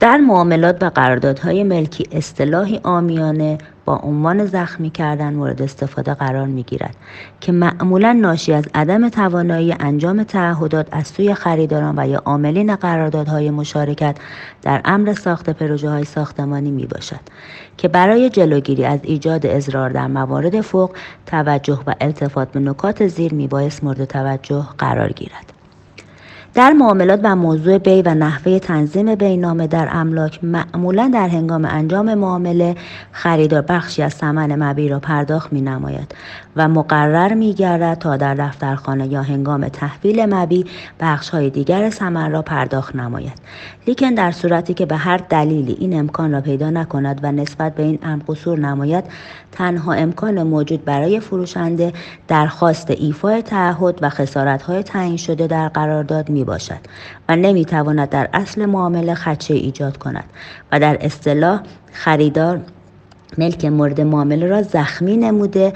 در معاملات و قراردادهای ملکی اصطلاحی آمیانه با عنوان زخمی کردن مورد استفاده قرار می گیرد که معمولا ناشی از عدم توانایی انجام تعهدات از سوی خریداران و یا عاملین قراردادهای مشارکت در امر ساخت پروژه های ساختمانی می باشد که برای جلوگیری از ایجاد اضرار در موارد فوق توجه و التفات به نکات زیر می بایست مورد توجه قرار گیرد. در معاملات و موضوع بی و نحوه تنظیم بینامه در املاک معمولا در هنگام انجام معامله خریدار بخشی از ثمن مبی را پرداخت می نماید و مقرر می گردد تا در دفترخانه یا هنگام تحویل مبی بخش های دیگر ثمن را پرداخت نماید. لیکن در صورتی که به هر دلیلی این امکان را پیدا نکند و نسبت به این امر قصور نماید تنها امکان موجود برای فروشنده درخواست ایفای تعهد و خسارت های تعیین شده در قرارداد می باشد و نمی تواند در اصل معامله خدشه ایجاد کند و در اصطلاح خریدار ملک مورد معامله را زخمی نموده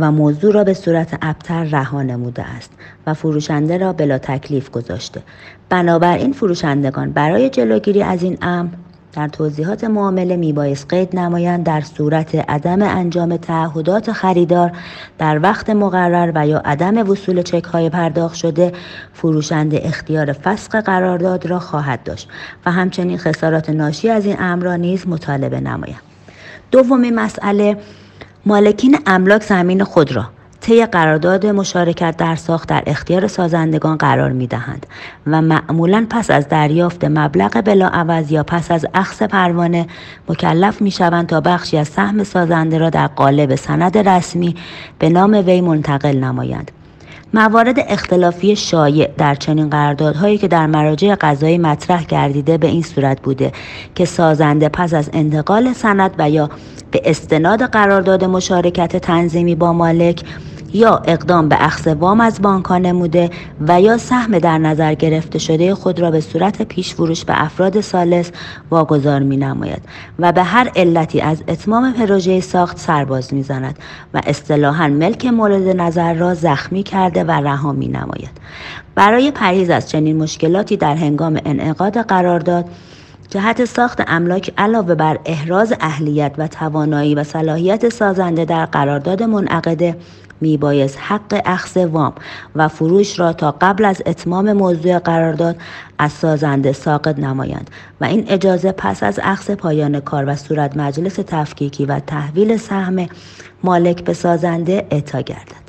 و موضوع را به صورت ابتر رها نموده است و فروشنده را بلا تکلیف گذاشته. بنابراین فروشندگان برای جلوگیری از این امر در توضیحات معامله میبایست قید نمایند در صورت عدم انجام تعهدات خریدار در وقت مقرر و یا عدم وصول چک های پرداخت شده فروشنده اختیار فسق قرارداد را خواهد داشت و همچنین خسارات ناشی از این امر را نیز مطالبه نمایند دومین مسئله مالکین املاک زمین خود را طی قرارداد مشارکت در ساخت در اختیار سازندگان قرار می دهند و معمولا پس از دریافت مبلغ بلاعوض یا پس از اخذ پروانه مکلف می شوند تا بخشی از سهم سازنده را در قالب سند رسمی به نام وی منتقل نمایند. موارد اختلافی شایع در چنین قراردادهایی که در مراجع قضایی مطرح گردیده به این صورت بوده که سازنده پس از انتقال سند و یا به استناد قرارداد مشارکت تنظیمی با مالک یا اقدام به اخذ وام از بانک نموده و یا سهم در نظر گرفته شده خود را به صورت پیش فروش به افراد سالس واگذار می نماید و به هر علتی از اتمام پروژه ساخت سرباز می زند و اصطلاحا ملک مورد نظر را زخمی کرده و رها می نماید برای پریز از چنین مشکلاتی در هنگام انعقاد قرارداد جهت ساخت املاک علاوه بر احراز اهلیت و توانایی و صلاحیت سازنده در قرارداد منعقده میبایست حق اخذ وام و فروش را تا قبل از اتمام موضوع قرارداد از سازنده ساقط نمایند و این اجازه پس از اخذ پایان کار و صورت مجلس تفکیکی و تحویل سهم مالک به سازنده اعطا گردد.